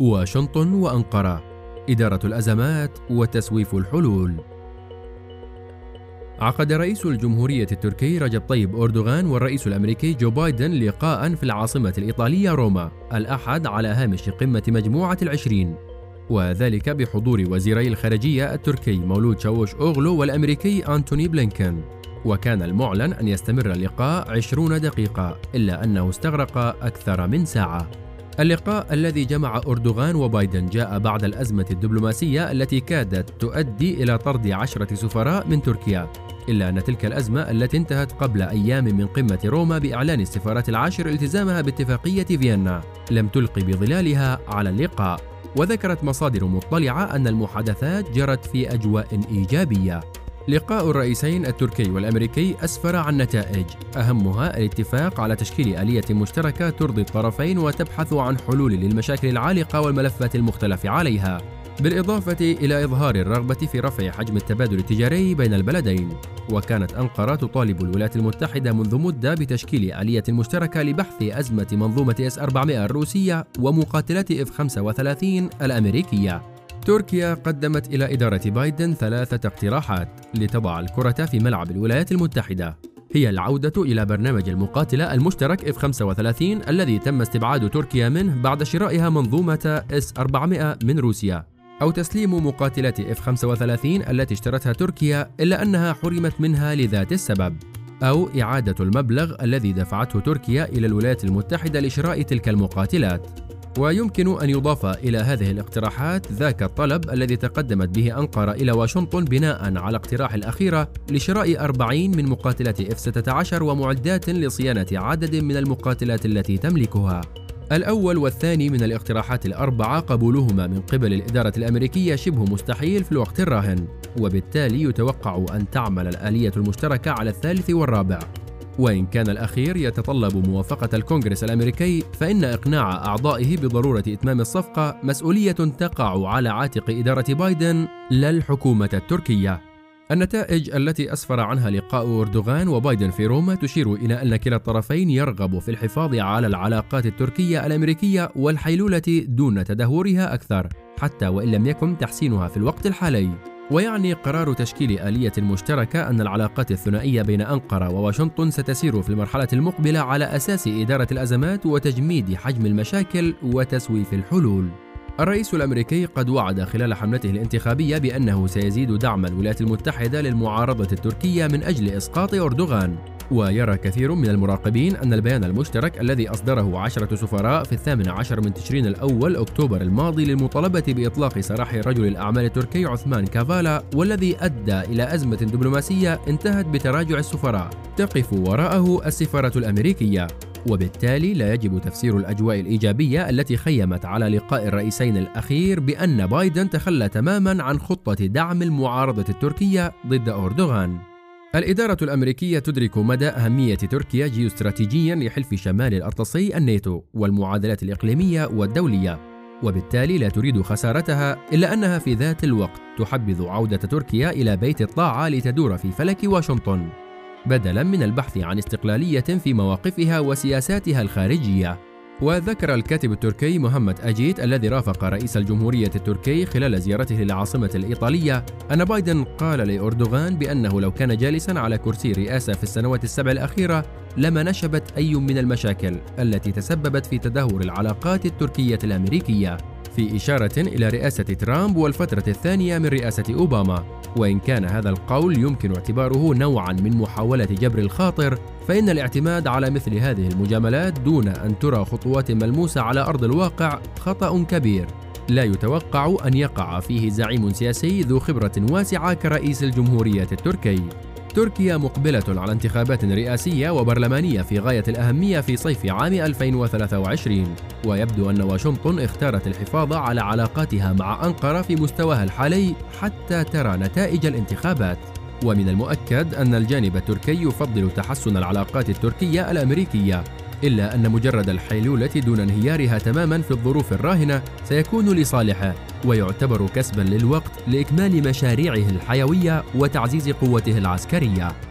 واشنطن وأنقرة إدارة الأزمات وتسويف الحلول. عقد رئيس الجمهورية التركي رجب طيب أردوغان والرئيس الأمريكي جو بايدن لقاء في العاصمة الإيطالية روما الأحد على هامش قمة مجموعة العشرين وذلك بحضور وزيري الخارجية التركي مولود شاوش أوغلو والأمريكي أنتوني بلينكن وكان المعلن أن يستمر اللقاء عشرون دقيقة إلا أنه استغرق أكثر من ساعة. اللقاء الذي جمع أردوغان وبايدن جاء بعد الأزمة الدبلوماسية التي كادت تؤدي إلى طرد عشرة سفراء من تركيا إلا أن تلك الأزمة التي انتهت قبل أيام من قمة روما بإعلان السفارات العاشر التزامها باتفاقية فيينا لم تلقي بظلالها على اللقاء. وذكرت مصادر مطلعة أن المحادثات جرت في أجواء إيجابية. لقاء الرئيسين التركي والأمريكي أسفر عن نتائج. أهمها الاتفاق على تشكيل آلية مشتركة ترضي الطرفين وتبحث عن حلول للمشاكل العالقة والملفات المختلف عليها بالإضافة إلى إظهار الرغبة في رفع حجم التبادل التجاري بين البلدين. وكانت أنقرة تطالب الولايات المتحدة منذ مدة بتشكيل آلية مشتركة لبحث أزمة منظومة S 400 الروسية ومقاتلات F 35 الأمريكية. تركيا قدمت إلى إدارة بايدن ثلاثة اقتراحات لتضع الكرة في ملعب الولايات المتحدة. هي العودة إلى برنامج المقاتلة المشترك F-35 الذي تم استبعاد تركيا منه بعد شرائها منظومة S-400 من روسيا. أو تسليم مقاتلات F-35 التي اشترتها تركيا إلا أنها حرمت منها لذات السبب. أو إعادة المبلغ الذي دفعته تركيا إلى الولايات المتحدة لشراء تلك المقاتلات. ويمكن أن يضاف إلى هذه الاقتراحات ذاك الطلب الذي تقدمت به أنقرة إلى واشنطن بناء على اقتراح الأخيرة لشراء 40 من مقاتلات F-16 ومعدات لصيانة عدد من المقاتلات التي تملكها. الأول والثاني من الاقتراحات الأربعة قبولهما من قبل الإدارة الأمريكية شبه مستحيل في الوقت الراهن وبالتالي يتوقع أن تعمل الآلية المشتركة على الثالث والرابع. وإن كان الأخير يتطلب موافقة الكونغرس الأمريكي فإن إقناع أعضائه بضرورة إتمام الصفقة مسؤولية تقع على عاتق إدارة بايدن لا الحكومة التركية. النتائج التي أسفر عنها لقاء أردوغان وبايدن في روما تشير إلى أن كلا الطرفين يرغب في الحفاظ على العلاقات التركية الأمريكية والحيلولة دون تدهورها أكثر حتى وإن لم يكن تحسينها في الوقت الحالي. ويعني قرار تشكيل آلية مشتركة أن العلاقات الثنائية بين أنقرة وواشنطن ستسير في المرحلة المقبلة على أساس إدارة الأزمات وتجميد حجم المشاكل وتسويف الحلول. الرئيس الأمريكي قد وعد خلال حملته الانتخابية بأنه سيزيد دعم الولايات المتحدة للمعارضة التركية من أجل إسقاط أردوغان ويرى كثير من المراقبين أن البيان المشترك الذي أصدره عشرة سفراء في الثامن عشر من تشرين الأول أكتوبر الماضي للمطالبة بإطلاق سراح رجل الأعمال التركي عثمان كافالا والذي أدى إلى أزمة دبلوماسية انتهت بتراجع السفراء. تقف وراءه السفارة الأمريكية. وبالتالي لا يجب تفسير الأجواء الإيجابية التي خيمت على لقاء الرئيسين الأخير بأن بايدن تخلى تماما عن خطة دعم المعارضة التركية ضد أردوغان. الإدارة الأمريكية تدرك مدى أهمية تركيا جيوستراتيجيا لحلف شمال الأطلسي الناتو والمعادلات الإقليمية والدولية وبالتالي لا تريد خسارتها إلا أنها في ذات الوقت تحبذ عودة تركيا إلى بيت الطاعة لتدور في فلك واشنطن. بدلا من البحث عن استقلالية في مواقفها وسياساتها الخارجية وذكر الكاتب التركي محمد أجيت الذي رافق رئيس الجمهورية التركي خلال زيارته للعاصمة الإيطالية. أن بايدن قال لأردوغان بأنه لو كان جالسا على كرسي رئاسة في السنوات السبع الأخيرة لما نشبت أي من المشاكل التي تسببت في تدهور العلاقات التركية الأمريكية. في إشارة إلى رئاسة ترامب والفترة الثانية من رئاسة أوباما. وإن كان هذا القول يمكن اعتباره نوعا من محاولة جبر الخاطر فإن الاعتماد على مثل هذه المجاملات دون أن ترى خطوات ملموسة على أرض الواقع خطأ كبير. لا يتوقع أن يقع فيه زعيم سياسي ذو خبرة واسعة كرئيس الجمهورية التركي. تركيا مقبلة على انتخابات رئاسية وبرلمانية في غاية الأهمية في صيف عام 2023 ويبدو أن واشنطن اختارت الحفاظ على علاقاتها مع أنقرة في مستواها الحالي حتى ترى نتائج الانتخابات. ومن المؤكد أن الجانب التركي يفضل تحسن العلاقات التركية الأمريكية. إلا أن مجرد الحيلولة دون انهيارها تماما في الظروف الراهنة سيكون لصالحه ويعتبر كسبا للوقت لإكمال مشاريعه الحيوية وتعزيز قوته العسكرية.